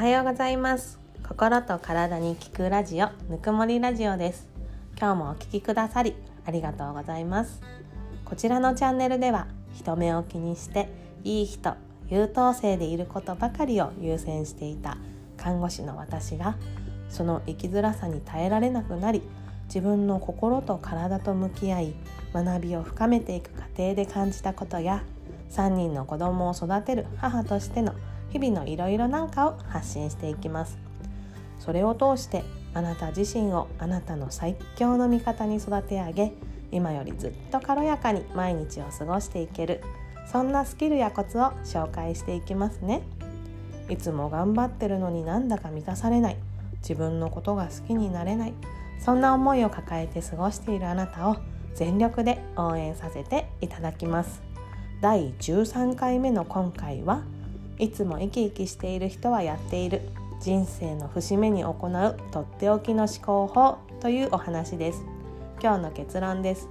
はようございます。心と体に聞くラジオぬくもりラジオです。今日もお聞きくださりありがとうございます。こちらのチャンネルでは人目を気にしていい人優等生でいることばかりを優先していた看護師の私がその生きづらさに耐えられなくなり自分の心と体と向き合い学びを深めていく過程で感じたことや3人の子供を育てる母としての日々のいろいろなんかを発信していきます。それを通してあなた自身をあなたの最強の味方に育て上げ今よりずっと軽やかに毎日を過ごしていけるそんなスキルやコツを紹介していきますね。いつも頑張ってるのになんだか満たされない自分のことが好きになれないそんな思いを抱えて過ごしているあなたを全力で応援させていただきます。第13回目の今回はいつも生き生きしている人はやっている。人生の節目に行う。とっておきの思考法というお話です。今日の結論です。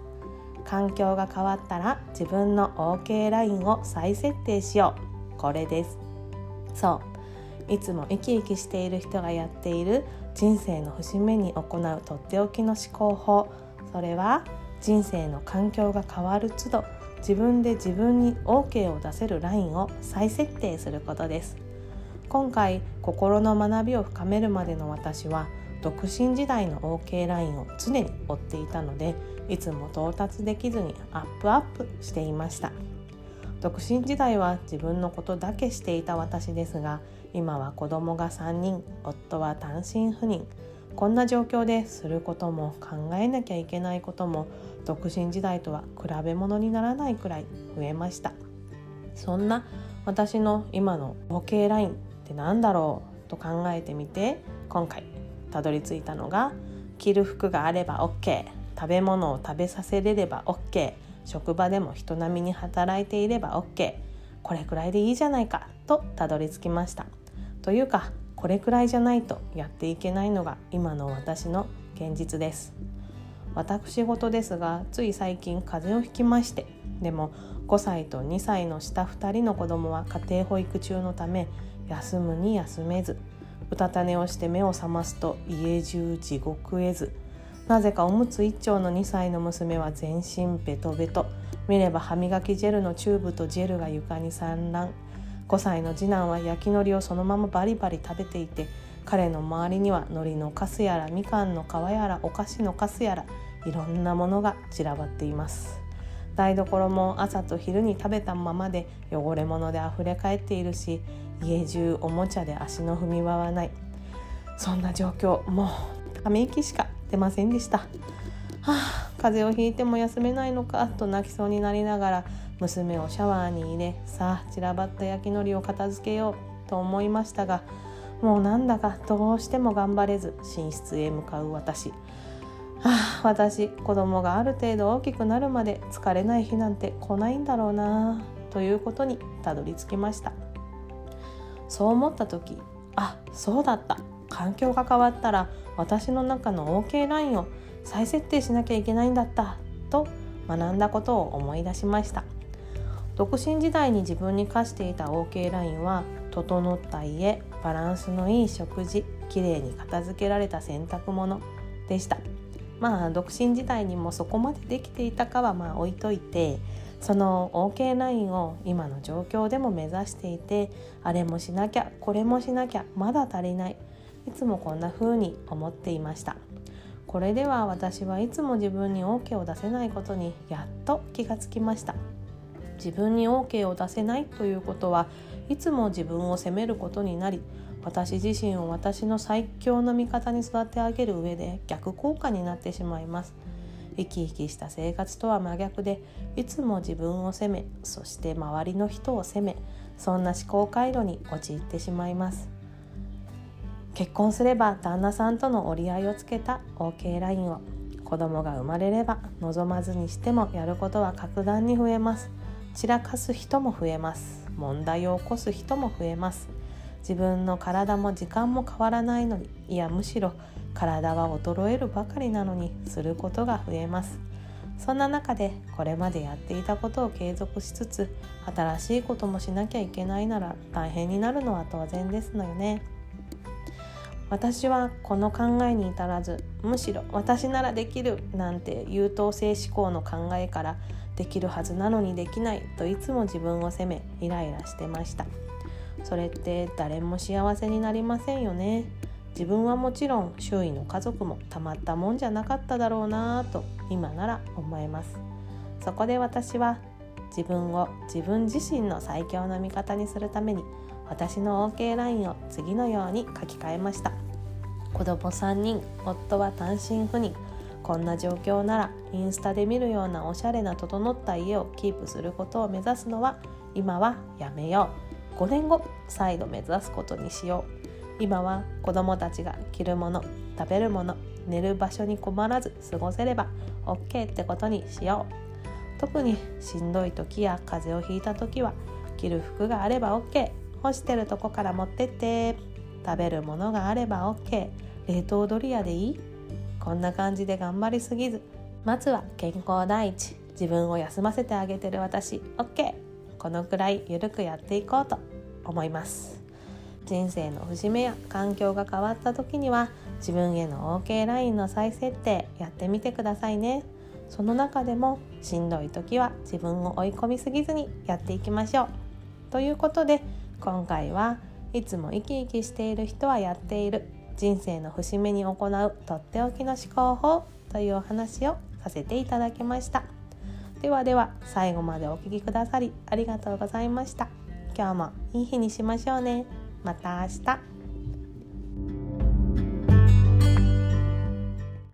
環境が変わったら自分の OK ラインを再設定しよう。これです。そう。いつも生き生きしている人がやっている。人生の節目に行う。とっておきの思考法。それは人生の環境が変わる都度自分で自分に OK を出せるラインを再設定することです。今回心の学びを深めるまでの私は独身時代の OK ラインを常に追っていたのでいつも到達できずにアップアップしていました。独身時代は自分のことだけしていた私ですが今は子供が3人夫は単身赴任。こんな状況です。ることも考えなきゃいけないことも独身時代とは比べ物にならないくらい増えました。そんな私の今の OK ラインって何だろうと考えてみて今回たどり着いたのが着る服があれば OK 食べ物を食べさせれれば OK 職場でも人並みに働いていれば OK これくらいでいいじゃないかとたどり着きました。というかこれくらいじゃないとやっていけないのが今の私の現実です。私事ですがつい最近風邪をひきまして。でも5歳と2歳の下2人の子供は家庭保育中のため休むに休めずうたた寝をして目を覚ますと家中地獄絵図なぜかおむつ一丁の2歳の娘は全身ベトベト。見れば歯磨きジェルのチューブとジェルが床に散乱。5歳の次男は焼き海苔をそのままバリバリ食べていて彼の周りには海苔のカスやらみかんの皮やらお菓子のカスやらいろんなものが散らばっています。台所も朝と昼に食べたままで汚れ物であふれかえっているし家中おもちゃで足の踏み場はない。そんな状況もうため息しか出ませんでした、はあ、風邪をひいても休めないのかと泣きそうになりながら娘をシャワーに入れさあ散らばった焼きのりを片付けようと思いましたがもうなんだかどうしても頑張れず寝室へ向かう私。はあ、私子供がある程度大きくなるまで疲れない日なんて来ないんだろうなということにたどり着きました。そう思った時あそうだった。環境が変わったら私の中の OK ラインを再設定しなきゃいけないんだったと学んだことを思い出しました。独身時代に自分に課していた OK ラインは整った家バランスのいい食事きれいに片付けられた洗濯物でした。まあ独身時代にもそこまでできていたかはまあ置いといてその OK ラインを今の状況でも目指していてあれもしなきゃこれもしなきゃまだ足りない。いつもこんな風に思っていました。これでは私はいつも自分に OK を出せないことにやっと気がつきました。自分に OK を出せないということはいつも自分を責めることになり私自身を私の最強の味方に育て上げる上で逆効果になってしまいます。生き生きした生活とは真逆でいつも自分を責めそして周りの人を責めそんな思考回路に陥ってしまいます。結婚すれば旦那さんとの折り合いをつけた OK ラインを子供が生まれれば望まずにしてもやることは格段に増えます。散らかす人も増えます。問題を起こす人も増えます。自分の体も時間も変わらないのにいやむしろ体は衰えるばかりなのにすることが増えます。そんな中でこれまでやっていたことを継続しつつ新しいこともしなきゃいけないなら大変になるのは当然ですのよね。私はこの考えに至らずむしろ私ならできるなんて優等生思考の考えからできるはずなのにできないといつも自分を責めイライラしてました。それって誰も幸せになりませんよね。自分はもちろん周囲の家族もたまったもんじゃなかっただろうなぁと今なら思えます。そこで私は自分を自分自身の最強の味方にするために私の OK ラインを次のように書き換えました。子供3人夫は単身赴任。こんな状況ならインスタで見るようなおしゃれな整った家をキープすることを目指すのは今はやめよう。5年後再度目指すことにしよう。今は子供たちが着るもの食べるもの寝る場所に困らず過ごせれば OK ってことにしよう。特にしんどい時や風邪をひいた時は着る服があれば OK 干してるとこから持ってって食べるものがあれば OK 冷凍ドリアでいい？こんな感じで頑張りすぎず。まずは健康第一。自分を休ませてあげてる私 OK このくらいゆるくやっていこうと思います。人生の節目や環境が変わった時には自分への OK ラインの再設定やってみてくださいね。その中でもしんどい時は自分を追い込みすぎずにやっていきましょう。ということで今回はいつも生き生きしている人はやっている人生の節目に行うとっておきの思考法というお話をさせていただきましたではでは最後までお聴きくださりありがとうございました今日もいい日にしましょうねまた明日